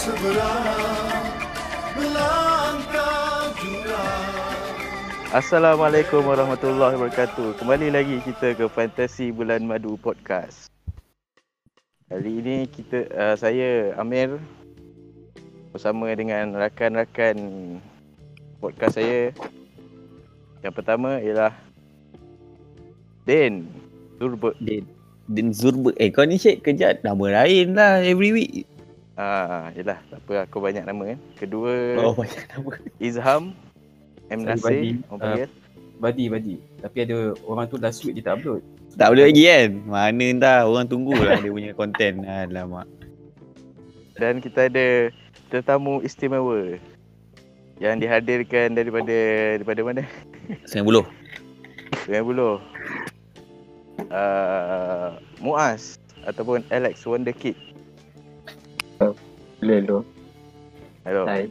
seberang melangkah jurang. Assalamualaikum warahmatullahi wabarakatuh. Kembali lagi kita ke Fantasi Bulan Madu Podcast. Hari ini kita uh, saya Amir bersama dengan rakan-rakan podcast saya. Yang pertama ialah Den Zurbe. Din Din Zurbe Eh kau ni Syed kerja nama lain lah every week Ah, yalah, tak apa aku banyak nama kan. Kedua Oh banyak nama Izham M Nasir, orang uh, panggil. Badi, badi. Tapi ada orang tu last week dia tak upload. Tak boleh lagi kan Mana dah orang tunggulah dia punya konten Alamak Dan kita ada tetamu istimewa yang dihadirkan daripada daripada mana? 90 Sungai Buloh. Uh, Muaz ataupun Alex Wonder Kid. Hello, hello. Hello. Hai.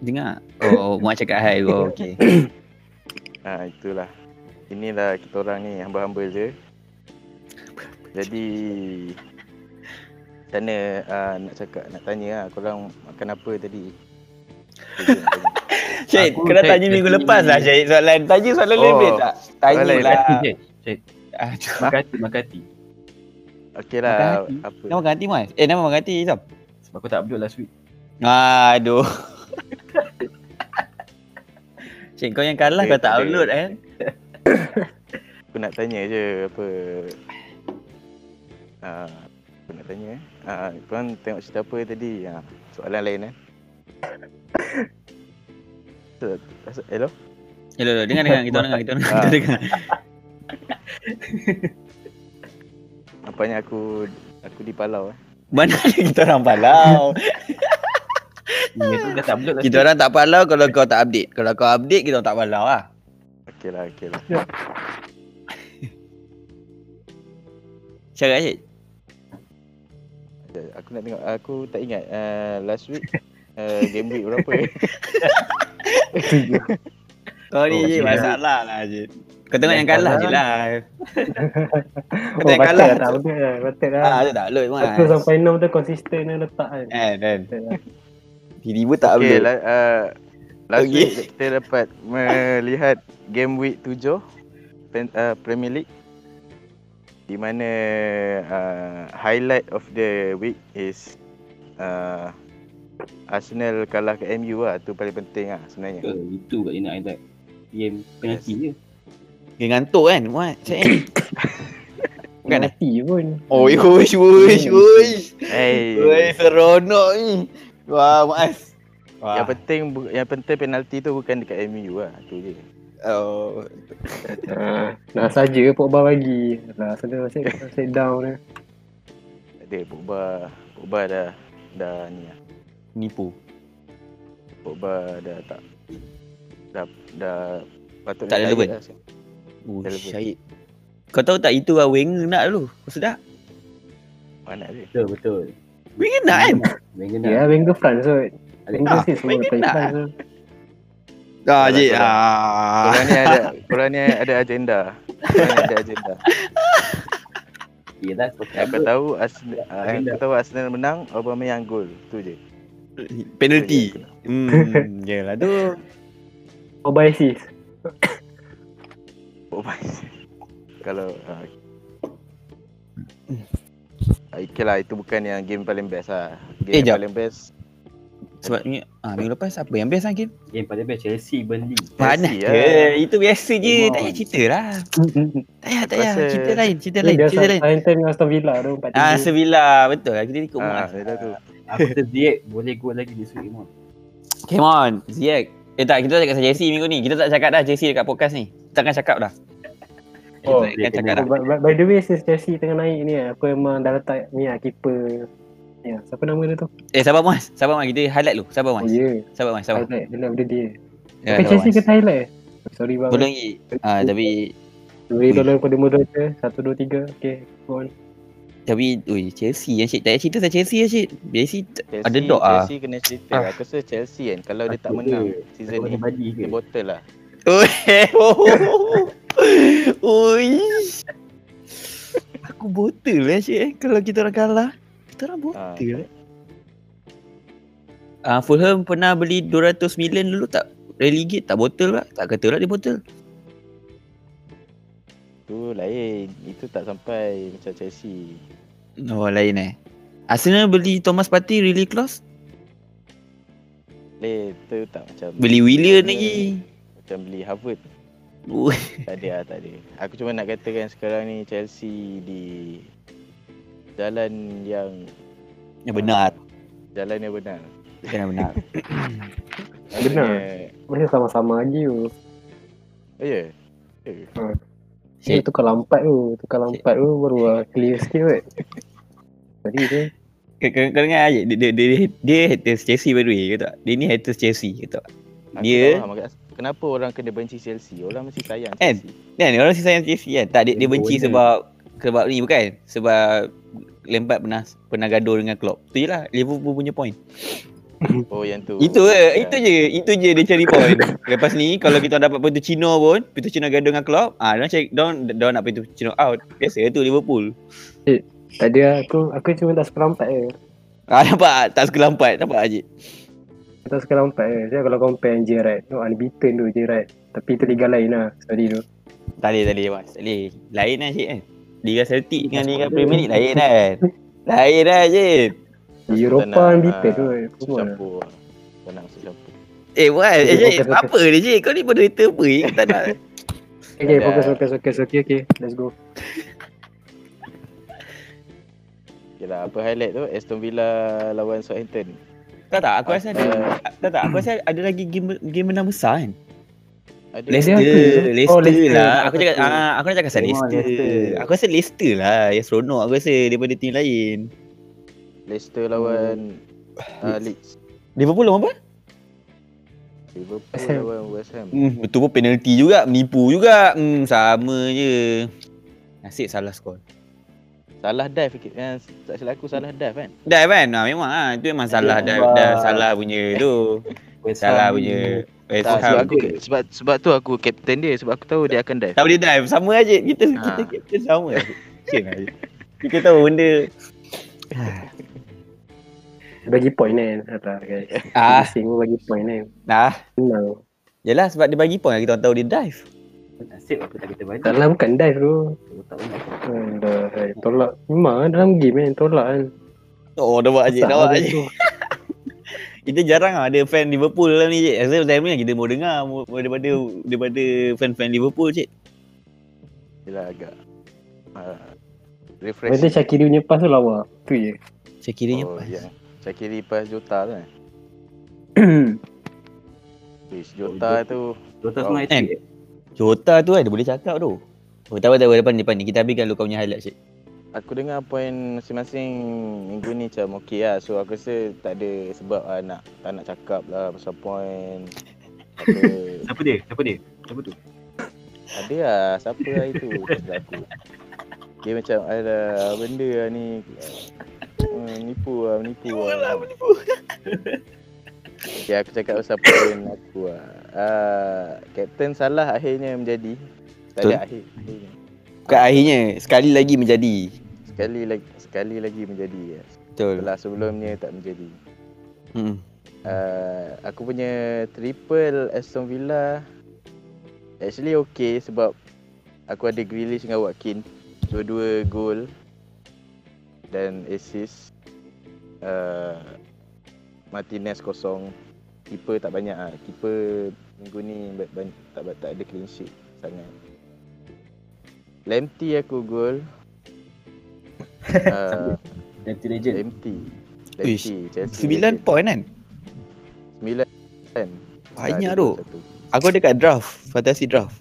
Dengar Oh Mak cakap hai Oh okay Ha, itulah. Inilah kita orang ni hamba-hamba je. Jadi mana uh, nak cakap nak tanya lah korang makan apa tadi? Syed kena Syed tanya minggu lepas lah Syed Soalan Tanya soalan Oh, lebih tak Tanya lah Makati, Syed. Aduh. Makati, makati. Okey lah. Apa? Nama ganti mas Eh nama ganti Izam Sebab aku tak upload last week. Aduh. Syed kau yang kalah Okay, kau tak upload kan Aku nak tanya je apa? Uh, Aku nak tanya eh? Uh, Korang tengok cerita apa tadi? Uh, Soalan lain eh? So, Hello? Hello hello. Dengar dengar. Kita dengar Kita dengar, Ah. kita dengar. Nampaknya aku Aku di Palau eh Mana ada kita orang palau? Kita orang tak palau Kalau kau tak update. Kalau kau update Kita orang tak palau lah. Okey lah okey lah. Cakap Syed Aku nak tengok. Aku tak ingat. Uh, Last week uh, Game week berapa? Eh Kau ni Oh, masalah lah je Kau tengok yang kalah je lah Kau Oh, tengok yang patut kalah lah tak update lah. Patut lah. Ah, dia tak upload mas Satu sampai enam tu konsisten dia letak kan. Eh, dan Patut lah. Tiba-tiba tak Okey upload la, uh, Last Okey. week kita dapat Melihat Game week 7 Pen- uh, Premier League di mana uh, highlight of the week is uh, Arsenal kalah ke MU lah tu paling penting lah sebenarnya. week. Itu kat nak highlight. Game penalti je. Dia ngantuk kan Mat Syed Bukan eh Mati pun. Oh wish wish wish Hey, Woi seronok ni Wah mas Wah yang penting bu- yang penting penalti tu bukan dekat MU lah tu je. oh. Ha, nak saja Pogba bagi. Lah, sana masih masih down ni. Tak ada Pogba Pogba dah dah ni lah. Nipu Pogba dah tak dah dah patut Tak relevan. lah. Oh Relevan. Syed Kau tahu tak itu lah Wenger nak dulu Kau sedap Mana dia? Betul, betul. Wenger nak kan Wenger nak. Ya, Wenger France tu. Wenger Ah, sih semua Wenger letak nak. France tu. Ah je ah. Korang ni ada korang ni ada agenda. Korang ada agenda. Yelah, Yang kau tahu Arsenal, yang Agenda. kau tahu Arsenal menang, Aubameyang gol. Tu je. Penalty. Hmm Yelah tu assist. Pogba. Kalau uh, Okay lah, itu bukan yang game paling best lah. Game Eh, yang jap. paling best. Sebab ni ah, Minggu lepas apa yang best lah Kim Game paling best Chelsea, Burnley. Panas Chelsea je lah. Itu biasa je. Come Tak payah cerita lah. Tak payah tak payah. Cerita lain Cerita lain Cerita lain. Time dengan Aston Villa tu 4 Ah Sevilla Betul lah Kita ikut Ah, tu. Aku kata Ziyech boleh gol lagi this week Imam. Come on Ziyech. Eh tak kita tak cakap pasal Chelsea minggu ni. Kita tak cakap dah Chelsea dekat podcast ni. Kita akan cakap dah Oh, Kita akan cakap by, by, by the way since Chelsea tengah naik ni aku memang dah letak ni lah keeper Ya, siapa nama dia tu? Eh sabar Muaz Sabar Muaz Kita highlight dulu Sabar Oh Muaz ya, Sabar Muaz Sabar highlight highlight the day. Ya, Tapi Chelsea kena highlight eh? Sorry bang. Belum lagi ah, Tapi Beri dolar kepada moderator. Satu, dua, tiga. Okay, go on. Tapi Ui Chelsea yang Syed Tak cerita pasal Chelsea lah Syed Chelsea t- Chelsea, Ada dog ah. Chelsea kena cerita. Ah. Aku rasa Chelsea kan kalau dia tak menang season ni, dia botol lah. Oi Ui Aku botol lah Syed eh Kalau kita orang kalah Kita orang Ah, botol uh, Fulham pernah beli 200 million dulu tak? Relegate tak botol lah. Tak kata lah dia botol. Tu lain. Itu tak sampai macam Chelsea. Oh lain eh. Arsenal beli Thomas Partey really close? Lain tu tak macam Beli Willian Mana- lagi. Macam beli Harvard. Ui. Tak ada lah, tak ada. Aku cuma nak katakan sekarang ni Chelsea di jalan yang Yang benar. jalan yang benar. Yang benar. Benar. Masih sama-sama lagi tu. Oh ya. Yeah. Yeah. Dia Shit. tukar lampat tu. Tukar lampat tu baru lah clear sikit kot. Tadi tu. Kau kau- kau dengar je dia, dia, dia, dia haters Chelsea by the way kau tak? Dia ni haters Chelsea? Aku Dia- kenapa orang kena benci Chelsea? Orang mesti sayang Kan? Chelsea. Kan orang si sayang Chelsea kan? Tak dia, dia benci Benda. sebab sebab ni bukan? Sebab Lampard pernah pernah gaduh dengan Klopp. Tu je lah Liverpool punya point. Oh yang tu. Itu je, Ya. itu je, itu je dia cari point. Lepas ni kalau kita dapat Pochettino pun, Pochettino gaduh dengan Klopp, ah dia cari don don nak Pochettino out. Biasa tu Liverpool. Tadi aku aku cuma tak suka lampat je. Ah nampak tak suka lampat, nampak aje. Tak suka lampat je. Saya kalau compare dengan Gerrard. Tu unbeaten tu Gerrard. Tapi tu liga lain lah. Sorry tu. Tak boleh, tak boleh, Mas. Tak boleh. Lain lah cik kan. Liga Celtic dengan Liga Premier League lain kan. lain lah cik. Eropah unbeaten tu. Lah. campur. Kau nak masuk campur. Eh, buat. Eh, cik, fokus, fokus. apa dia cik? Kau ni moderator apa? Eh, tak nak. Okay, Ada. fokus, fokus, fokus. Okay, okay. Let's go. Okay lah, apa highlight tu? Aston Villa lawan Southampton. Tak tak, aku rasa ada. Tak tak, aku rasa ada lagi game game menang besar kan. ada Leicester? Leicester, Oh, Leicester. lah. Aku Aku cakap ah, aku nak cakap pasal Leicester. Leicester. Aku rasa Leicester lah yang seronok aku rasa daripada tim lain. Leicester lawan uh, Leeds. Liverpool lawan apa? Liverpool lawan West Ham. Hmm, betul pun penalty juga, menipu juga. Hmm, sama je. Nasib salah skor. Salah dive sikit. Yang tak silap aku salah dive kan? Dah kan? Nah, memang ah, itu memang salah dah, Wah. dah salah punya tu. Salah punya. West Tak, sebab aku sebab sebab tu aku captain dia sebab aku tahu dia akan dive. Tak boleh dive. Sama aja. Kita Ha. kita kita sama aje. Kita tahu benda Bagi point kan. Guys. ah, pun bagi point kan. nah. Senang. Yalah sebab dia bagi point kita tahu dia dive. Apa tak kita bagi. Tak lah bukan dive tu. Aku tak boleh. Alah, hai, tolak. Memang kan dalam game kan. Tolak kan. Oh, dah buat aje, dah buat tu. Kita jarang lah ada fan Liverpool dalam ni cik. Rasa time ni kita mau dengar mau- daripada daripada fan-fan Liverpool cik. Yelah agak uh, Berarti refreshing. Syakiri punya pass tu lawa. Tu je. Saya kiranya Oh, pas. ya. Syakiri pas Jota tu kan. Jota tu Jota semua hat-trick. Jota tu kan dia boleh cakap tu. Oh, tak apa, tak apa. Depan, depan ni. Kita habiskan dulu kau punya highlight cik. Aku dengar poin masing-masing minggu ni macam okey lah. So aku rasa tak ada sebab lah nak tak nak cakap lah pasal poin. Apa, Siapa dia? Siapa dia? Siapa tu? ada lah siapa lah itu aku. Dia macam ada benda lah ni. Uh, nipu lah, menipu lah. Okay, aku cakap pasal poin aku lah. Uh, Captain salah akhirnya menjadi. Tak ada akhir. akhirnya. Bukan akhirnya. Sekali lagi menjadi. Sekali lagi sekali lagi menjadi. ya. Betul. Setelah sebelumnya tak menjadi. Hmm. uh, aku punya triple Aston Villa actually okay sebab aku ada Grealish dengan Watkin dua-dua gol dan assist uh, Martinez kosong keeper tak banyak ah keeper minggu ni tak tak ada clean sheet sangat Lemty aku gol uh, Empty Legend. Lemty Uish, Lemty Chelsea Sembilan point kan? Sembilan kan Banyak tu. Aku ada kat draft. Fantasy draft.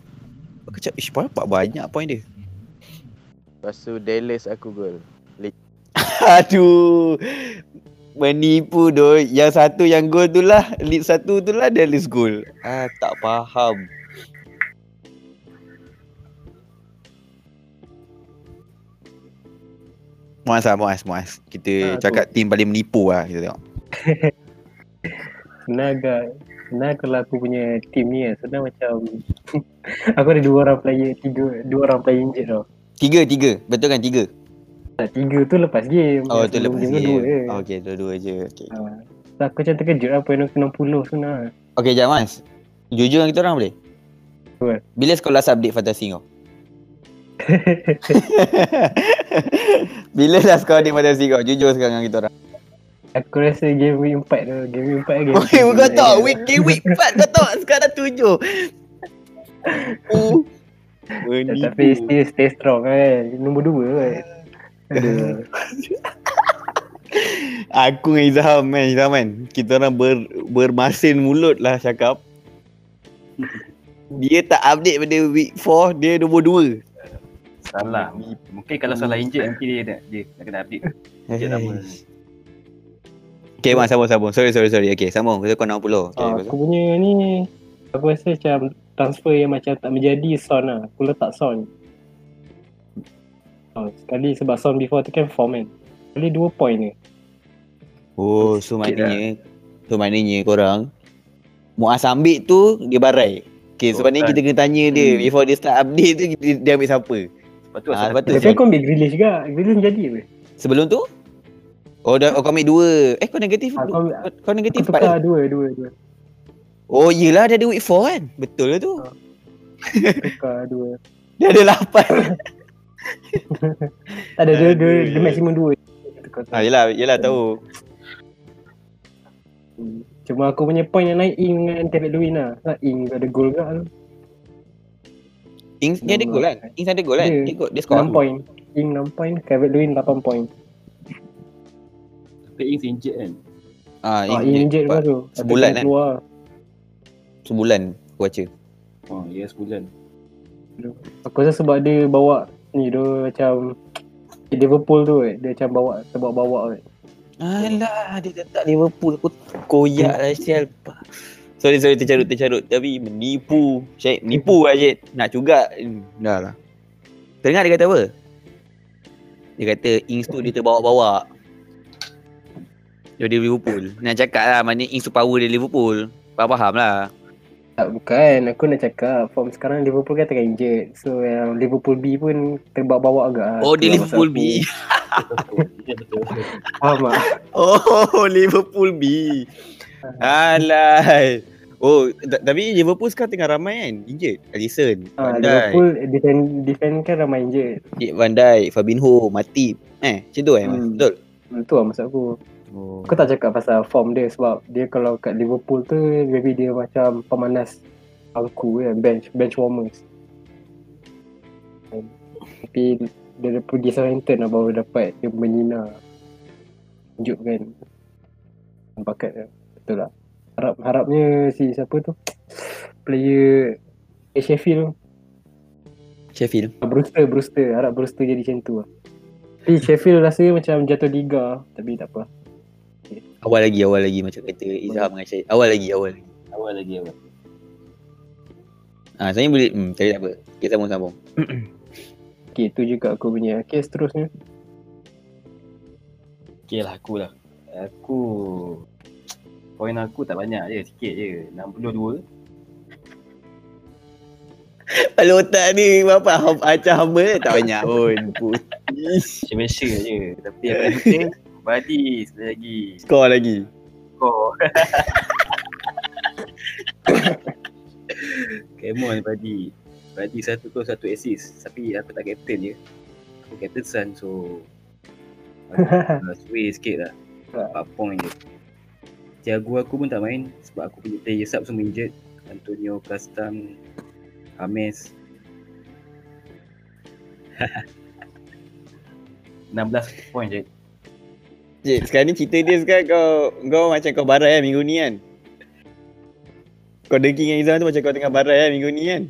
Aku cakap, ish, nampak banyak point dia. Lepas tu Dallas aku gol Aduh. Menipu doh. Yang satu yang gol tu lah. Lead satu tu lah Dallas gol. Ah, tak faham. Muaz lah, Muaz, Muaz. Kita tu. cakap tim paling menipu lah kita tengok. Senang agak Senang kalau aku punya team ni kan Senang macam Aku ada dua orang player Tiga Dua orang player injured tau Tiga, tiga. Betul kan tiga? Tak tiga tu lepas game Oh, tu lepas game tu game. dua je Oh, okay, dua-dua je. Okay. Ah, Aku macam terkejut lah point aku 60 sebenarnya. Okay, jap Mas. Jujur dengan kita orang boleh? Boleh. Bila sekolah last update fantasi kau? Bila last kau update fantasi kau? Jujur sekarang dengan kita orang. Aku rasa game week 4 tu. Game week 4 game. Oi, kau tahu week game week 4 kau tahu sekarang dah tujuh. Uh. Tapi still stay strong kan. Nombor 2 kan. Aku dengan Izham man, Izham man. Kita orang ber, bermasin mulut lah cakap. Dia tak update pada week 4, dia nombor 2. Salah. Mungkin kalau salah injet nanti dia nak dia nak kena update. Injet lama. Okay, Mak, sambung, sambung. Sorry, sorry, sorry. Okay, sambung. Kita kau 60. Okay, Ah, aku punya ni aku rasa macam transfer yang macam tak menjadi son lah. Aku letak son. Oh, sekali sebab son before tu kan form kan. Sekali 2 point ni. Oh, so Sikit maknanya So maknanya korang Muaz ambil tu Dia barai Okay, so Oh, maknanya kan. kita kena tanya dia Hmm. Before dia start update tu Dia, dia ambil siapa Sebab tu Ah, sebab tu. Tapi aku ambil Grealish juga. Grealish jadi apa? Sebelum tu Oh, dah, oh kau ambil dua Eh, kau negatif ambil, kau, kau negatif empat tukar kan? dua, dua, dua. Oh, yelah dia ada week 4 kan Betul lah tu Tukar dua. Dia ada lapan Tak ada, dia, dia, dia Aduh. maksimum dua. Ah, Yelah, yelah tahu Cuma aku punya point yang naik in dengan David Lewin lah. Tak in ada gol ke tu. Ings dia ada gol kan Ings ada gol kan. Dia, gol- dia score 6 point. In 6 point, David Lewin 8 point. Tapi Ings injet kan. Ah, Ah, Ings in dia- injet lepas tu. sebulan Ada kan? Keluar. Sebulan Aku baca Oh, ya sebulan. Aku rasa sebab dia bawa ni dia macam Liverpool tu eh. Dia macam bawa sebab bawa eh. Alah, dia tetap Liverpool. Aku koyak lah sial. Sorry, sorry, tercarut, tercarut. Tapi menipu. Syed, menipu lah Syed. Nak juga. Dah lah. Teringat dia kata apa? Dia kata Ings tu dia terbawa-bawa. Dia Liverpool. Nak cakap lah mana Ings tu power dia Liverpool. Faham-faham lah. Tak bukan, aku nak cakap form sekarang Liverpool kan tengah injured. So yang Liverpool B pun terbawa-bawa agak. Oh, dia Liverpool B. Betul. Betul. aku. Faham tak? Oh, Liverpool B. Alah. Oh, tapi Liverpool sekarang tengah ramai kan? Injured. Alisson, Ha, Van Dijk, Liverpool defend, defend kan ramai injured. Cik Van Dijk, Fabinho, Matip. Eh, macam tu eh? Mas? Hmm. Betul? Itu lah maksud aku. Oh. Aku tak cakap pasal form dia sebab dia kalau kat Liverpool tu maybe dia macam pemanas angku kan, bench bench warmers. Um, Tapi dia dah pergi Southampton lah baru dapat dia menyina. Tunjuk kan. Bakat dia. Betul lah. Harap, harapnya si siapa tu player eh, Sheffield Sheffield. tu Brewster Brewster harap Brewster jadi macam tu lah. Tapi Sheffield rasa macam jatuh liga tapi tak apa. Awal lagi, awal lagi macam kata Izham dengan Syed. Awal lagi, awal lagi. Awal lagi awal. Ha, saya boleh, hmm, tak apa. Kita sambung-sambung. Okay, tu juga aku punya. Okay, seterusnya. Okay lah aku lah. Aku Poin aku tak banyak je, sikit je. 62. Kalau otak ni, apa, acah hamba tak banyak pun. Putih. Biasa je. Tapi yang penting, body sekali lagi. Skor lagi. Skor. Come on body. Body satu gol satu assist. Tapi aku tak captain je. Aku captain Sun so uh, sway sikit lah. 4 point je. Tiago aku pun tak main sebab aku punya player sub semua injured. Antonio Castam, James. 16 point je. Cik, sekarang ni cerita dia sekarang kau kau macam kau barai kan minggu ni kan. Kau dengki dengan Izam tu macam kau tengah barai kan minggu ni kan.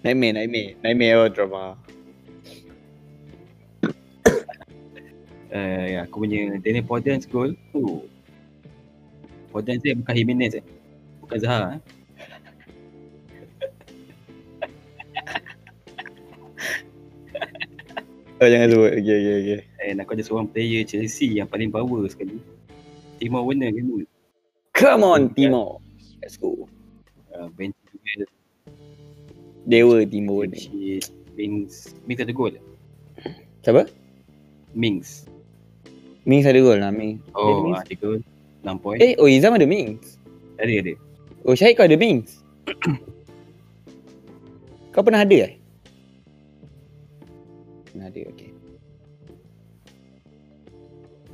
Nightmare, nightmare. Nightmare oh drama. uh, ya, aku punya Daniel Podence goal tu. Podence dia bukan Jimenez eh. Bukan Zaha eh. Oh jangan sebut. Okay, okay, okay. And aku ada seorang player Chelsea yang paling power sekali. Timo Werner kan tu. Come on, Timo. Let's go. Uh, Dewa Timo ni. Shit. Mings Mings ada gol Siapa? Mings Mings ada gol lah Mings. Oh ada gol 6 point Eh, oh Izam ada Mings. Ada ada Oh Syahid kau ada Mings. kau pernah ada eh? Pernah ada, okay.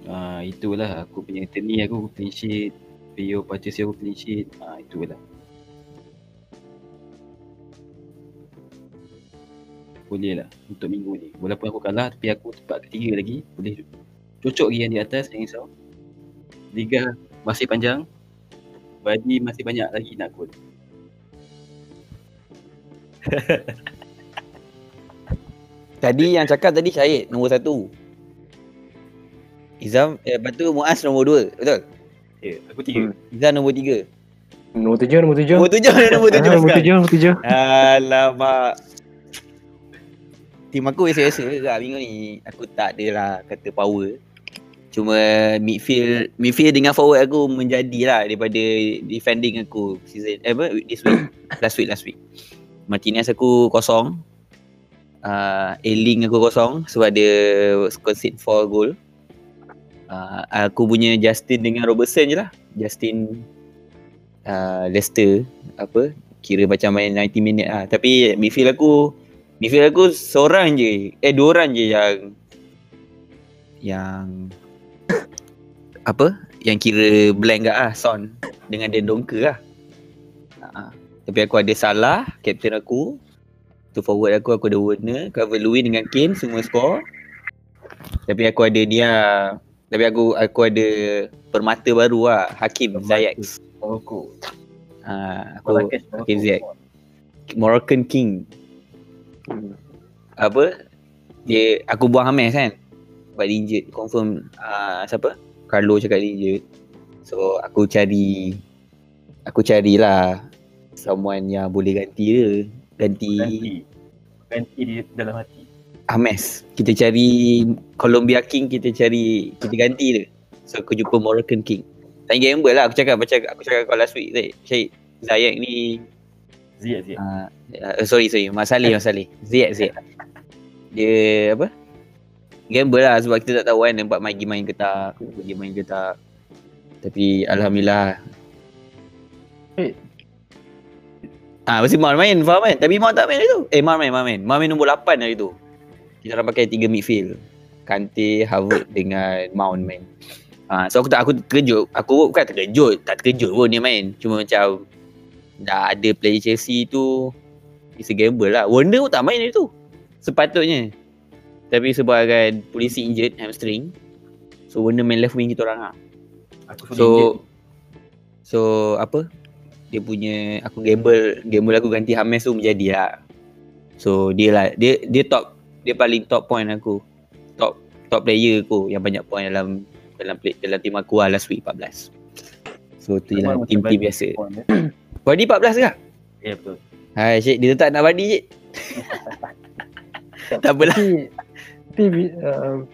Ah itulah aku punya teni aku clean sheet. Rio purchase aku clean sheet. Ah itulah. Boleh lah untuk minggu ni. Walaupun aku kalah tapi aku tempat ketiga lagi. Boleh cocok lagi yang di atas jangan risau. Liga masih panjang. Badi masih banyak lagi nak gol. Tadi yang cakap tadi Syahid nombor satu. Izam, eh, lepas tu Muaz nombor dua. Betul? Ya, aku tiga. Izam nombor tiga. Nombor tujuh, nombor tujuh. Nombor tujuh, nombor tujuh Ah, Nombor tujuh, nombor tujuh. Alamak. Tim aku biasa-biasa lah minggu ni. Aku tak adalah kata power. Cuma midfield midfield dengan forward aku menjadilah daripada defending aku season eh apa this week last week last week. Martinez aku kosong. Uh, Ailing aku kosong sebab dia concede 4 goal. Uh, aku punya Justin dengan Robertson je lah. Justin uh, Leicester apa kira macam main 90 minit lah. Tapi midfield aku midfield aku seorang je. Eh dua orang je yang yang apa? Yang kira blank kat lah Son dengan Dan Donker lah. Ha. Tapi aku ada Salah, captain aku. Tu forward aku, aku ada Werner, cover Louis dengan Kane, semua score. Tapi aku ada dia tapi aku aku ada permata baru lah, Hakim Ziyech. Morocco. Ha, aku Marrakesh. Hakim Ziyech. Moroccan King. Hmm. Apa? Dia aku buang Hames kan. Sebab dia injured confirm uh, siapa? Carlo cakap dia injured. So aku cari aku carilah someone yang boleh ganti dia. Ganti, Ganti. Ganti di dalam hati. Hames. Kita cari Colombia King, kita cari kita ganti dia. So aku jumpa Moroccan King. Tanya gamble lah aku cakap macam aku cakap kau last week Syed. Syed Zayek ni Ziyad Ziyad. uh, uh, sorry sorry Mas Saleh Mas Saleh Ziyad Ziyad dia apa gamble lah sebab kita tak tahu kan nampak main game main ke tak pergi main ke tak tapi Alhamdulillah Eh. Ah, mesti Mar main, faham kan? Tapi Mar tak main hari tu. Eh, Mar main, Mar main. Mar main nombor 8 hari tu. Kita orang pakai 3 midfield. Kante, Harvard dengan Mount main. Ah, so aku tak aku terkejut. Aku bukan terkejut, tak terkejut pun dia main. Cuma macam dah ada player Chelsea tu it's a gamble lah. Wonder pun tak main hari tu. Sepatutnya. Tapi sebabkan polisi injured hamstring. So Wonder main left wing kita orang lah. Aku So so apa? Dia punya aku gamble gamble aku ganti Hames tu menjadi lah. So dia lah dia dia top dia paling top point aku. Top top player aku yang banyak point dalam dalam play, dalam tim aku lah last week 14. So tu je lah tim-tim biasa. Point, ya. Body 14 ke? Ya betul. Hai Syed dia tak nak body Syed. tak apalah. Tapi, tapi uh,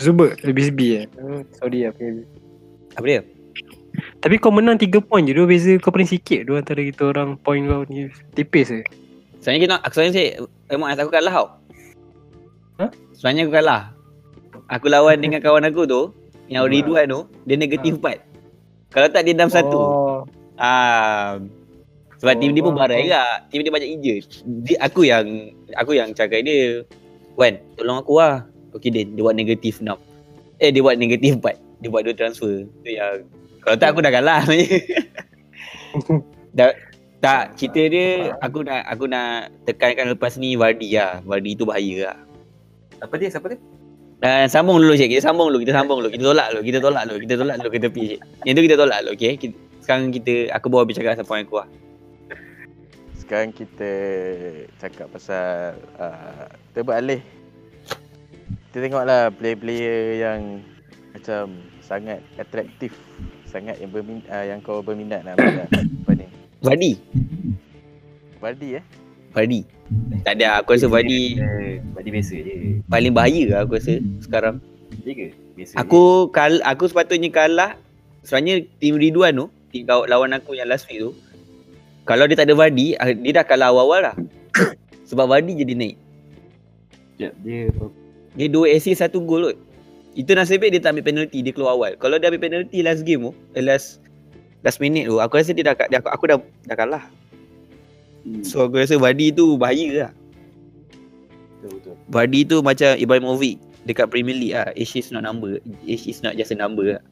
Zuber, BSB eh. Uh, sorry lah. PB. Apa dia? Tapi kau menang 3 point je. Dua beza kau paling sikit. Dua antara kita orang point kau ni. Tipis eh. Sebenarnya kita aku sebenarnya Syed memang aku kalah tau. Hah? Sebenarnya aku kalah. Aku lawan dengan kawan aku tu yang Hmm. Ridwan tu dia negatif 4. Kalau tak dia dalam satu. Oh. Ah. Sebab Oh, tim dia pun faham, barai juga. Tim dia banyak injured. Dia, aku yang aku yang cakap dia, Wan, tolong aku lah. Okay Din, dia buat negatif 6. Eh, dia buat negatif 4. Dia buat dua transfer. Tu yang kalau tak aku dah kalah sebenarnya. dah, tak, cerita dia aku nak aku nak tekankan lepas ni Vardy lah. Vardy tu bahaya lah. Apa dia? Siapa dia? Dan sambung dulu Cik. Kita sambung dulu. Kita sambung dulu. Kita tolak dulu. Kita tolak dulu. Kita tolak dulu ke tepi Cik. Yang tu kita tolak dulu. Okay. Kita, sekarang kita aku bawa bercakap pasal point aku lah. Sekarang kita cakap pasal uh, kita beralih. Kita tengoklah player-player yang macam sangat atraktif, sangat yang bermin, uh, yang kau berminat lah Amanda. Apa ni? Vardy. Vardy eh? Vardy. Tak ada. Aku rasa Vardy Badi biasa je. paling bahaya lah aku rasa sekarang. Dia ke? Biasa Aku kal aku sepatutnya kalah. Sebenarnya tim Ridwan tu, tim kawan lawan aku yang last week tu. Kalau dia tak ada Vardy, ah, dia dah kalah awal-awal lah. Sebab Vardy jadi naik. Sekejap dia Dia dua assist satu gol kot. Itu nasib baik dia tak ambil penalty dia keluar awal. Kalau dia ambil penalty last game tu, eh, last last minute tu, aku rasa dia dah dia, aku, aku dah dah kalah. hmm, So aku rasa Vardy tu bahaya lah. betul betul. Vardy tu macam Ibrahimovic dekat Premier League lah. Age is not number. Age is not just a number lah.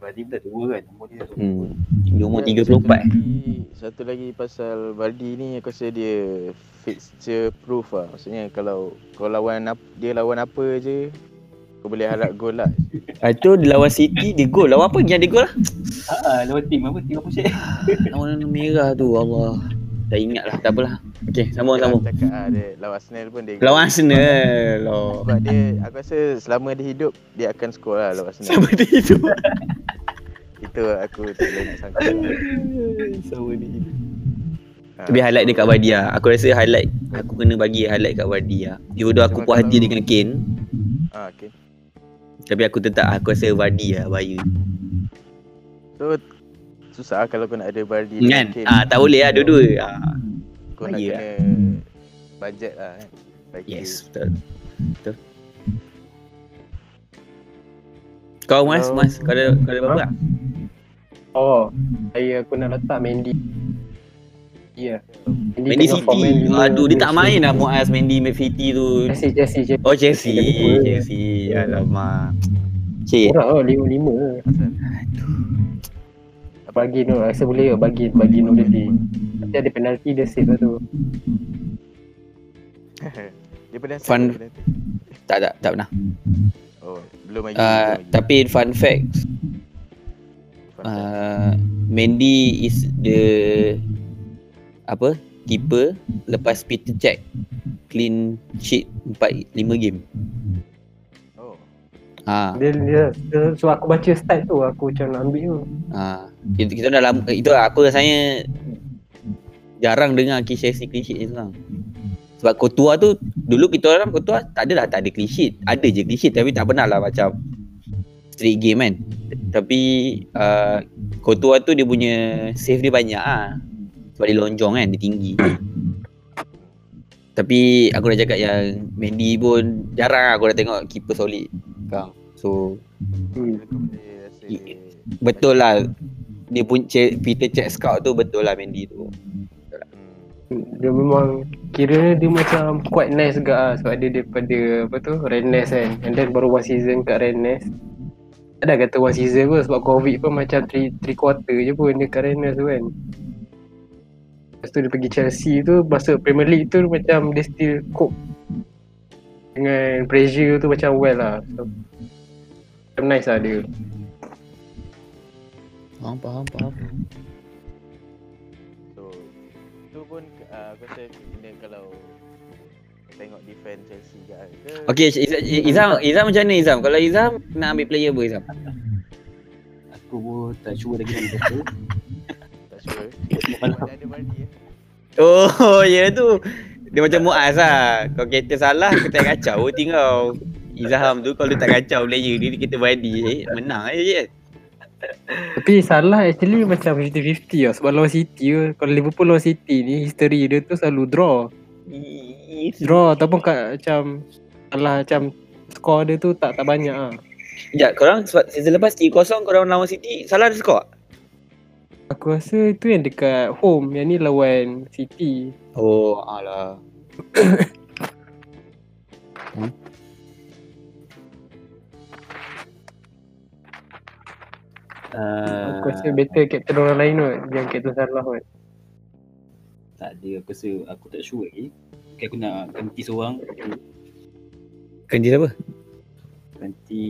Vardy pun dah tua kan. Umur dia tua. Hmm. Dia umur Dan 34. Satu lagi, satu lagi pasal Vardy ni aku rasa dia fixture proof lah. Maksudnya kalau kau lawan dia lawan apa je kau boleh harap gol lah. Ah, tu lawan City dia gol. Lawan apa yang dia gol lah? Ah, lawan tim apa? Tim apa sih? Lawan warna merah tu Allah. Dah ingat lah. Tak apalah. Okay, sambung sambung. Cakap ah dia lawan Arsenal pun dia Lawan Arsenal. Oh. sebab dia aku rasa selama dia hidup dia akan skor lah lawan Arsenal. Sama dia itu. Itu aku tak boleh nak sangka. Sama dia itu. Ha, Tapi highlight dia kat lah. Aku rasa highlight aku kena bagi highlight kat Vardy lah. Even though aku puas hati dengan Kane, Ah, okay. Tapi aku tetap aku rasa Vardy lah bahaya. So susah lah kalau kau nak ada Vardy Kan? Kane. Ah tak boleh lah dua-dua. Ah. Kau nak kena budget lah kan. Bagi Yes, betul. Betul. Kau Mas, Mas, kau ada kau ada apa-apa? tak? Oh, saya aku nak letak Mendy. Ya. Mendy tengok City. komen lima Aduh, dia tak main lah Muaz Mendy Man City tu. Chelsea, Chelsea, Chelsea. Oh Chelsea. Chelsea. Alamak. Cik. Orang oh, lima-lima. Pasal Bagi no, rasa boleh ke bagi bagi no dia. Nanti ada penalti dia save lah tu. dia pernah Fun- save penalty? Tak tak tak pernah. Oh, belum lagi. Uh, belum lagi. tapi fun fact, Fun fact. uh, Mendy is the apa? Keeper lepas Peter Cech clean sheet 4 5 game. oh. Ha. Dia, dia, dia so aku baca start tu aku macam nak ambil tu. Ha. Kita, kita dah lama itu aku rasanya jarang dengar kisah si clean sheet ni sekarang. Sebab Kotua tu dulu kita orang Kotua tak adalah tak ada clean sheet. Ada je clean sheet tapi tak pernah lah macam straight game kan. Tapi uh, Kotua tu dia punya save dia banyak ah. Sebab dia lonjong kan, dia tinggi. Tapi aku dah cakap yang Mendy pun jarang aku dah tengok keeper solid. Kang. So Hmm. Betul lah dia pun che- Peter check scout tu betul lah Mendy tu. Hmm. Dia memang kira dia macam quite nice juga lah sebab dia daripada apa tu Rennes kan and then baru one season kat Rennes ada kata one season pun sebab covid pun macam 3, three quarter je pun dia kat Rennes tu kan lepas tu dia pergi Chelsea tu masuk Premier League tu macam dia still cope dengan pressure tu macam well lah so, macam nice lah dia Faham, faham, faham. So tu pun uh, aku rasa kena kalau tengok defend Chelsea ke ke Okay, Izam, Izam, macam mana Izam? Kalau Izam nak ambil player apa Izam? Aku pun tak sure lagi nak kata. sure. Ada ya. Oh, ya tu. Dia macam Muaz lah. Kau kata salah, kita kacau tinggal. Izam tu kalau tak kacau player dia, dia kata Vardy. Eh, menang je je. Tapi salah actually macam 50-50 lah sebab lawan City ke kalau Liverpool lawan City ni history dia tu selalu draw draw ataupun kat macam salah macam skor dia tu tak tak banyak ah. Sekejap, korang sebab season lepas 3-0 korang lawan City, salah ada skor? Aku rasa itu yang dekat home yang ni lawan City. Oh, alah. Uh, Aku rasa better captain orang lain kot Jangan captain salah kot tak ada aku rasa aku tak sure lagi. Okay, aku nak ganti seorang. Ganti siapa? Ganti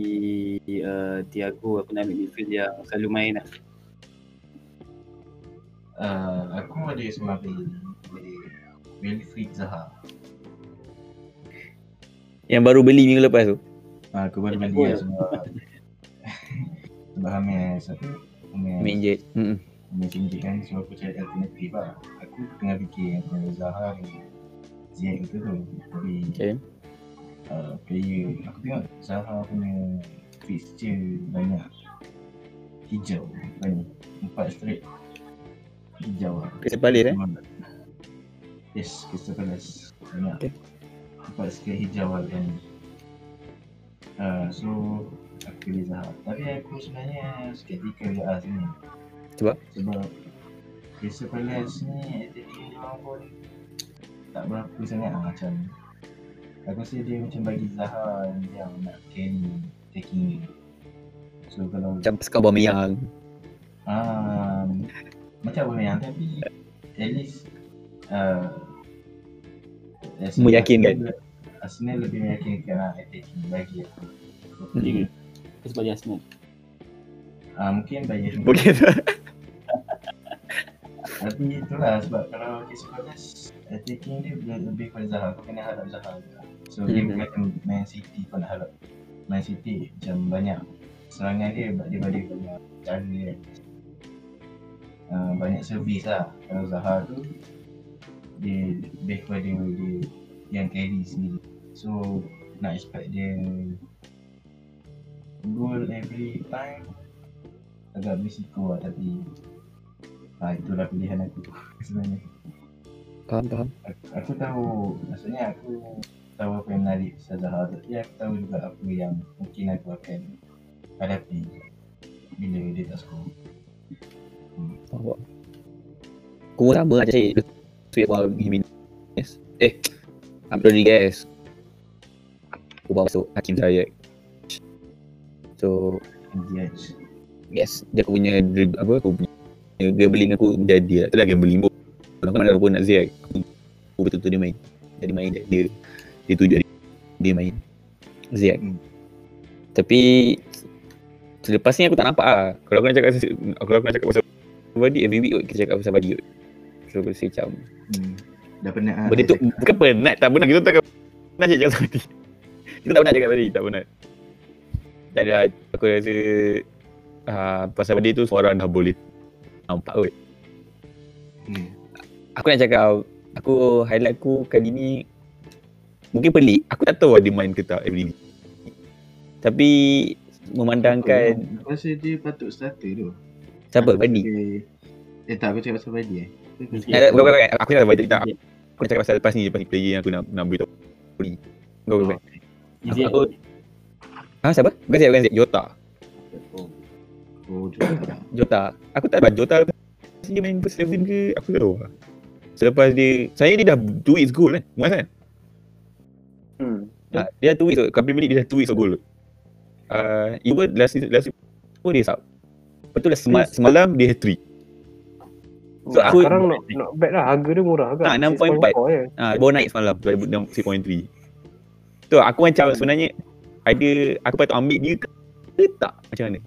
uh, Tiago aku nak ambil midfield yang selalu main lah. Uh, aku ada seorang boleh Wilfried Zaha Yang baru beli minggu lepas tu. uh, aku baru beli lah sebab sebab Hamil satu Hamil Main je. Hmm. Tinggi kan so aku cari alternatif lah aku tengah fikir antara Zaha dengan Ziyech itu tu tapi Okay. uh, player aku tengok Zaha punya fixture banyak hijau banyak empat straight hijau lah Crystal Palace eh? Yes, Crystal Palace banyak Okay. dapat sikit hijau lah kan. Uh, so aku pilih Zaha. Tapi aku sebenarnya skeptical je lah sini. Sebab? Sebab Crystal Palace ni dia orang pun tak berapa sangat lah macam Aku rasa dia macam bagi Zaha yang nak carry attacking ni. So kalau Macam Pascal Aubameyang. Macam apa yang tapi at least uh, Meyakinkan. Arsenal lebih meyakinkan lah attacking bagi aku. Hmm. Sebab dia Arsenal. Ah mungkin bagi Boleh tak? Tapi itulah sebab kalau Crystal Palace attacking dia lebih, lebih pada Zaha kau kena harap Zaha juga. So dia Mhm. bukan Man City kau nak harap Man City macam banyak serangan dia dia balik banyak cara dia. Uh, banyak servis lah kalau Zaha tu dia lebih kepada dia yang carry sendiri. So nak expect dia goal every time agak berisiko lah tapi ah, itulah pilihan aku sebenarnya. Faham, faham. Aku, aku tahu maksudnya aku tahu apa yang menarik pasal Zaha tapi aku tahu juga apa yang mungkin aku akan hadapi bila dia tak skor. Aku pun sama lah cik. Sweet Wall Jimenez. Eh, Abdul Rodriguez. Aku bawa masuk Hakim Zayek. So, Ziyech. yes, dia aku punya apa aku punya gambling aku jadi lah. Tu lah gambling pun. Kalau nak pun nak Ziyech. Aku, aku betul-betul dia main. Jadi main dia. Dia, dia tuju dia, dia main. Ziyech. Hmm. Tapi selepas ni aku tak nampak lah. Kalau aku nak cakap kalau aku nak cakap pasal Badi every week kot kita cakap pasal Badi kot. So aku rasa macam Hmm. Dah penat lah. Benda tu bukan penat tak penat kita tak pernah cakap pasal Badi. Kita tak pernah cakap Badi tak penat. Tak ada aku rasa uh, pasal Badi tu semua orang dah boleh nampak kot. Hmm. Aku nak cakap aku highlight aku kali ni mungkin pelik. Aku tak tahu dia main ke tak every week. Tapi memandangkan Aku rasa dia patut starter tu. Siapa Badi. Eh tak aku cakap pasal Badi eh. Eh, bukan, bukan, bukan. Aku tak Badi tak. Aku nak cakap pasal lepas ni lepas ni player yang aku nak nak beritahu. Ni. Kau bukan. Easy Aku, ha siapa? Bukan siapa, bukan siapa. Jota. Oh juga. Jota. Aku tak tahu Jota dia main first 11 ke aku tak tahu. Selepas dia saya dia dah 2 weeks goal kan. Muat kan? Hmm. Ha, dia dah 2 weeks. Premier League dia dah 2 weeks of goal. Uh, even last season- last oh dia sub. Betul lah sema, semalam dia hat trick. So, So, aku- sekarang not, not bad lah. Harga dia murah kan. Ah, 6.4. 6.4 je. Ha, baru naik semalam 6.3. Tu aku macam sebenarnya ada aku patut ambil dia ke ke tak macam mana?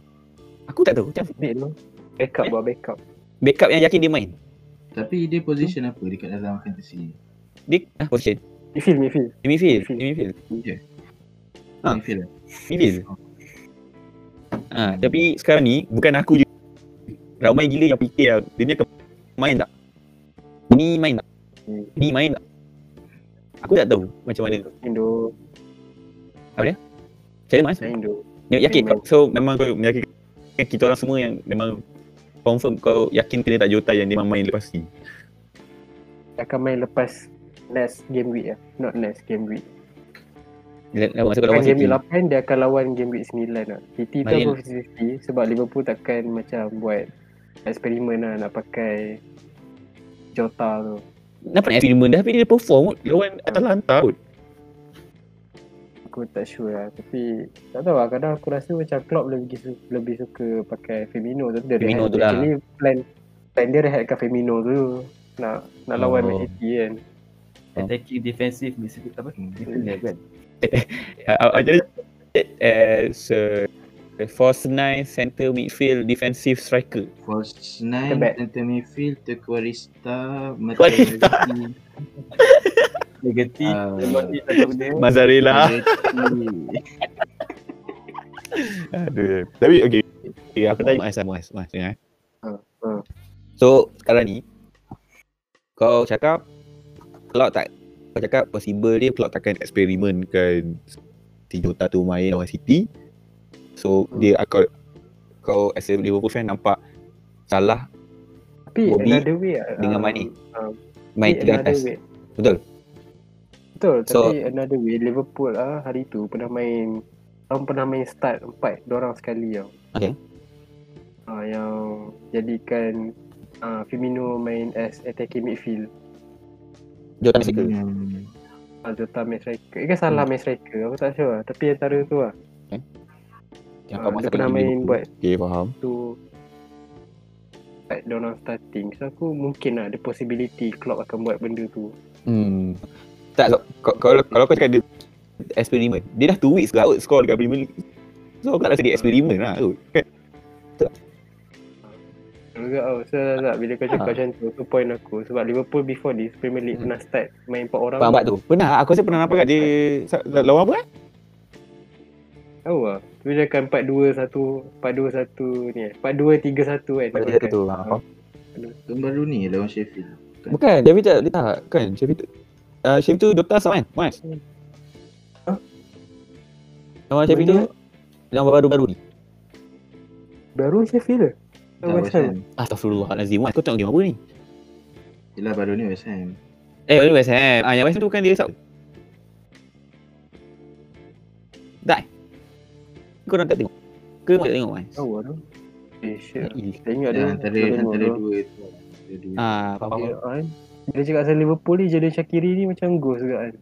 Aku tak tahu. Macam Bid tu. Backup buat backup. backup yang yakin dia main. Tapi dia position apa dekat dalam fantasy? Dia ah, position. Midfield, midfield. Midfield. Midfield. Ya. Ha. Midfield lah. Midfield. Ha, tapi sekarang ni bukan aku je. Ramai gila yang fikir lah, dia ni akan main tak? Ni main tak? Ni main tak? Aku tak tahu macam mana. Indo. Macam mana mas? Saya Indo. Ya- Yakin kau? So memang kau meyakinkan kita orang semua yang memang confirm kau yakin kena tak Jota yang dia memang main lepas ni. Akan main lepas next game week ya. Not next game week. Kau Kan lawan game City. week 8 dia akan lawan game week 9 lah. City tu aku 50 sebab Liverpool takkan macam buat eksperimen lah nak pakai Jota tu. Nampak nak eksperimen dah tapi dia perform kot. Lawan Atalanta kot. Aku tak sure lah Tapi tak tahu lah Kadang aku rasa macam Klopp lebih, lebih suka pakai Firmino tu Dia Firmino rehat- tu lah. Actually plan Plan dia rehatkan Firmino tu Nak nak lawan Oh. Man City kan Attacking defensive midfield apa? Midfielder kan. Uh, jadi as a false nine center midfield defensive striker. False Kita 9, back. center midfield, Tequarista, Tequarista. Negatif. Ah. Mazzarella. Spalletti. Aduh. Tapi okay. okay aku tanya Mas, Mas, Mas dengar. eh. Ha, ha. So sekarang ni kau cakap Klopp tak kau cakap possible dia Klopp takkan eksperimenkan si Jota tu main lawan City. So Hmm. dia akan kau as a Liverpool fan nampak salah Tapi Bobby another way lah dengan um, Mane. um, main tiga atas. way. Betul. Betul, So- tapi another way Liverpool ah hari tu pernah main Orang pernah main start empat Diorang sekali tau Okay. ah, Yang jadikan ah, Firmino main as attacking midfield Jota Mexico. Hmm. ah, Jota striker Eh kan salah main striker Aku tak sure lah Tapi antara tu lah Yang Ah, kau dia pernah main buat Okay, faham. tu Start diorang starting So aku mungkin lah Ada possibility Klopp akan buat benda tu Hmm. Tak, so, kalau, kalau, kau cakap dia eksperimen, dia dah 2 weeks ke out score dekat Premier League. So, kau tak rasa dia eksperimen lah kot. Kan? Juga tau So tak bila kau cakap Ah. macam tu Tu point aku Sebab Liverpool before this Premier League Hmm. pernah start Main 4 orang Faham tak tu? Pernah, aku rasa pernah nampak kat dia sa- lawan apa? eh? Tahu lah Tu dia akan 4-2-1 4-2-1 ni 4-2-3-1 kan Pada dia dia makan. tu. ha. Tahun baru ni lawan Sheffield. Bukan, Sheffield tak, dia tak. Kan, Sheffield tu. Uh, Sheffield tu Dota sama kan? Mas? Hah? Nama Sheffield tu yang baru-baru ni. Baru Sheffield? Tak Oh, West West Ham. Astaghfirullahalazim. Mas, kau tengok game apa ni? Yelah baru ni West Ham. Eh, baru West Ham. Ah, yang West Ham tu bukan dia Sub. Tak. Kau nak tak tengok? Ke kau tak tengok, Mas? Tahu lah tu Eh Eh, Tak ingat dia antara Aku antara dua tu. Antara dua. Ah, kan? Bila cakap pasal Liverpool ni Jadon Shakiri ni macam ghost juga kan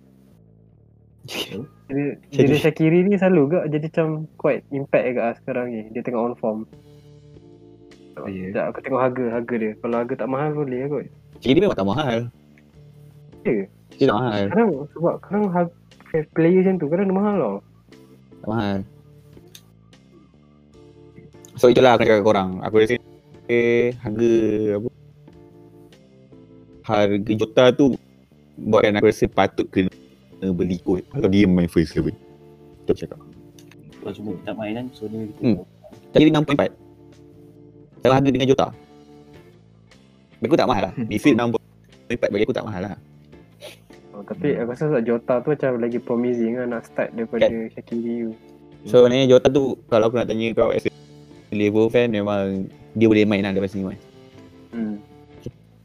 Dia, Jadon Shakiri ni selalu ke jadi macam quite impact agak lah sekarang ni Dia tengah on form Oh, ya. Sekejap aku tengok harga harga dia Kalau harga tak mahal boleh lah kot Jadi memang tak mahal. Ya. Dia tak mahal. Kadang sebab kadang harga player macam tu kadang dia mahal tau Tak mahal. So itulah aku nak cakap korang. Aku rasa eh, harga apa? Harga Jota tu buatkan aku rasa patut kena beli kot. Kalau dia main first level. Kita cakap. Kalau cuma tak main kan So dia Hmm. Tadi 6.4. Kalau harga dengan Jota. Bagi aku tak mahal lah. Midfield 6.4 bagi aku tak mahal lah. oh, Tapi aku rasa sebab Jota tu macam lagi promising lah Nak start daripada Shakiri tu So ni Jota tu kalau aku nak tanya kau as a Liverpool fan memang dia boleh main lah lepas ni Mas. hmm.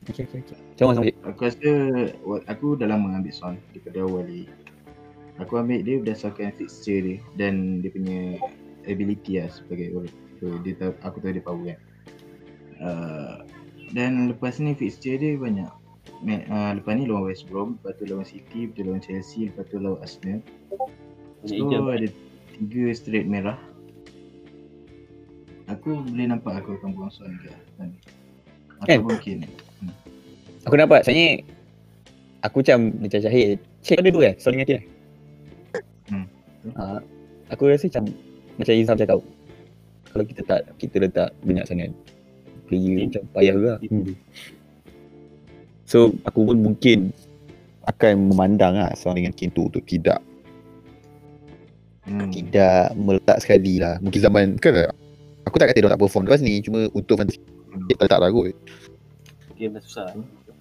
Okay, okay, okay. Macam mana sama Aku rasa aku dah lama ambil Son daripada awal ni. Aku ambil dia berdasarkan fixture dia dan dia punya ability lah sebagai orang. So, dia tahu, aku tahu dia power kan. Uh, dan lepas ni fixture dia banyak. Uh, lepas ni lawan West Brom, lepas tu lawan City, lepas tu lawan Chelsea, lepas tu lawan Arsenal. So ada tiga straight merah. Aku boleh nampak aku akan buang Son ke. Kan? Kan? Atau mungkin. Aku nampak sebenarnya aku macam macam Syahid. Cik ada dua kan? Soal dengan dia. Hmm. Uh, aku rasa macam macam Izam cakap. Kalau kita tak kita letak banyak sangat player Hmm. macam payah juga. Hmm. So aku pun mungkin akan memandang lah Son dengan Kintu untuk tidak Hmm. tidak meletak sekali lah. Mungkin zaman kan aku tak kata dia tak perform lepas ni cuma untuk fantasy dia tak letak lah kot. Game dah susah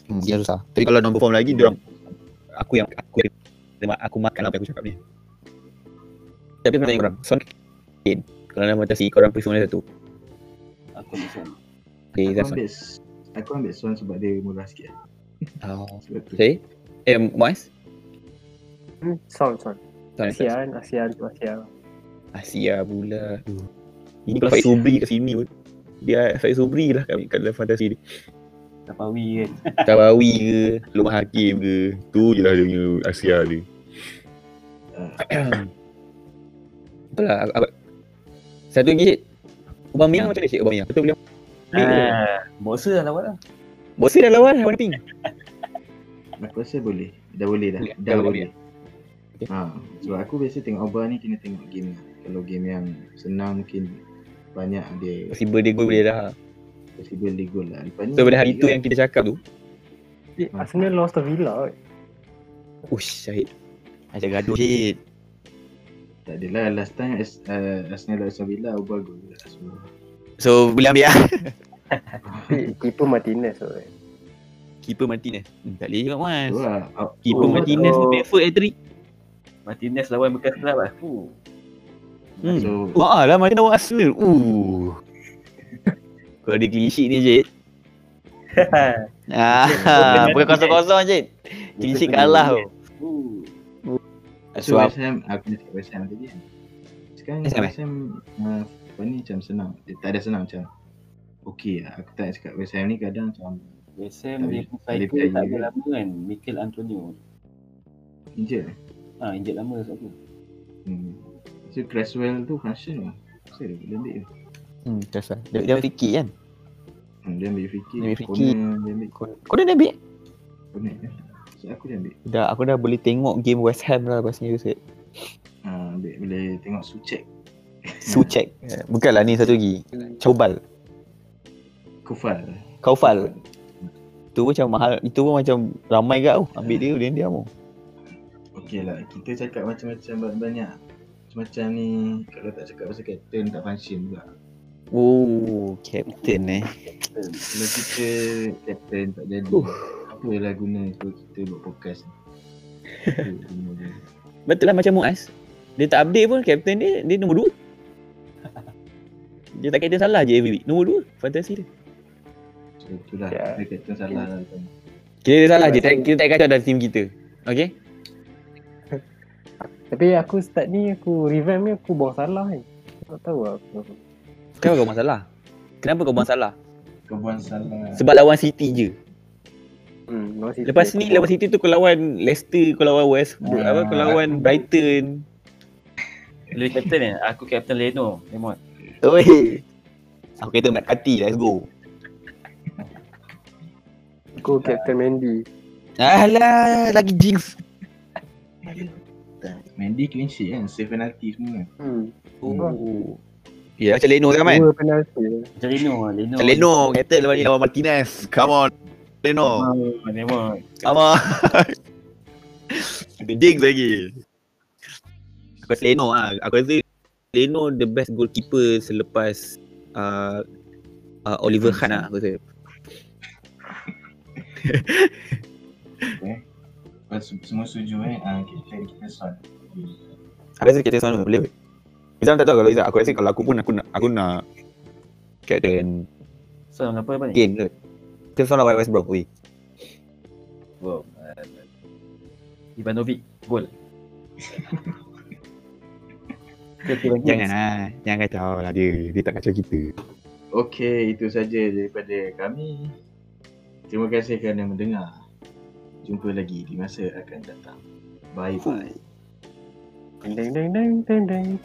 Hmm, dia susah. Tapi kalau non perform lagi dia orang aku yang aku aku makan apa yang aku cakap ni. Tapi aku nak tanya korang, Son Kane. Kalau nama atas korang prefer mana satu? Aku bisa Okay, Aku ambil aku ambil Son sebab dia murah sikit. Oh. Okay. Eh, Moaz? hmm. Sound sound Son ASEAN ASEAN tu ASEAN Asia pula. Aduh. Ini kalau Subri kat sini pun. Dia Faiz Subri lah kat, kat dalam fantasi dia. Tapawi kan Tabawi ke, Lumah Hakim ke. Tu je lah dia punya Asia dia. Apa lah, apa, satu lagi Cik. Aubameyang macam mana Cik Aubameyang? Betul boleh Ah, Bosa dah lawan lah Bosi dah lawan warna pink. Aku rasa boleh. Dah boleh dah. Boleh. Dah Dah boleh. Okay. Ha, sebab aku biasa tengok Oba ni kena tengok game ni. Kalau game yang senang mungkin banyak dia Possible dia gol boleh dah. possible dia gol lah. Lepas ni So pada hari tu kan, yang kita cakap tu, Eh, Hmm. Arsenal lost to Villa ush Syahid. Macam gaduh Syahid. tak adalah last time as, uh, Arsenal lawan Aston Villa Oba gol lah semua. So boleh ambil lah. Tapi keeper Martinez kot. Keeper Martinez. Hmm, tak boleh juga mas. Lah. Oh, Keeper oh, Martinez tu oh, Pickford hat-trick. Martinez lawan bekas club lah Fuh. Hmm. So Wah lah macam lawan Arsenal. Uh. Kalau dia clean sheet ni Syed. Ah, bukan kosong-kosong. Clean sheet kalah tu. Fuh. So Sebab West Ham, aku nak cakap West Ham tadi kan. Sekarang West Ham, West Ham, uh, apa ni macam senang. Eh, tak ada senang macam. Okay lah, aku tak nak cakap West Ham ni kadang macam West Ham dia Tak pun boleh cycle tak ada ke? lama kan. Mikel Antonio. injet. Ah, injet lama sebab tu. Hmm. So Cresswell tu function lah. Saya dia ambil dia. Hmm, right. Dia, dia fikir kan. Hmm, dia ambil free kick. Dia ambil free kick. Dia ambil. Kau, dah ambil? Ya. So aku dia ambil. Dah, aku dah boleh tengok game West Ham lah lepas ni Ustaz. Ha, ambil boleh tengok Sucek. Sucek. Bukanlah ni satu lagi. Cobal. Kufal. Kaufal. Itu pun macam mahal. Itu pun macam ramai kat tau. Ambil dia, dia diam tau. Okey lah, kita cakap macam-macam banyak. Macam ni, kalau tak cakap pasal captain tak function pula. Oh, captain eh. Kalau kita captain tak jadi, Uh. apa lah guna kalau kita buat podcast ni? Dia. Betul lah macam Muaz. Dia tak update pun captain dia, dia nombor 2. Dia tak captain salah je every week. Nombor 2. Fantasi dia. So itulah, Ya. kita captain salah lah. Kita dia salah je. Kita tak kacau dalam team kita. Okay? Tapi aku start ni aku revamp ni aku buang salah kan. Tak tahu lah aku. Kenapa kau buang salah? Kenapa kau buang salah? Kau buang salah. Sebab lawan City je. Hmm, City Lepas aku ni, buang. lepas City tu kau lawan Leicester, kau lawan West, Ah. apa, kau lawan Brighton. Lu captain ni, aku captain Leno. Lemon. Oi. Aku kata McCarthy, let's go. Aku Captain Mendy. Alah, lagi jinx. Mendy clean sheet kan, save penalty semua kan. Hmm. Oh. Ya, macam Leno kan, man? Dua. Macam Leno lah. Leno. Macam Leno, kata lepas ni lawan Martinez. Come on. Leno. Come on. Itu jinx lagi. Aku rasa Leno lah. Aku rasa Leno the best goalkeeper selepas uh, uh, Oliver Kahn lah aku rasa. Tu semua setuju eh, ah, captain kita Son. Aku rasa Captain Son boleh. Izam tak tahu kalau Izam. Aku rasa kalau aku pun aku nak aku nak Captain So, apa apa ni? Kane ke. Captain Son lawan West Brom. Ui. Wow. Uh, Ivanovic. Gol. Jangan lah. Jangan kacau lah dia. Dia tak kacau kita. Okay, itu saja daripada kami. Terima kasih kerana mendengar. Jumpa lagi di masa akan datang. Bye-bye. Deng deng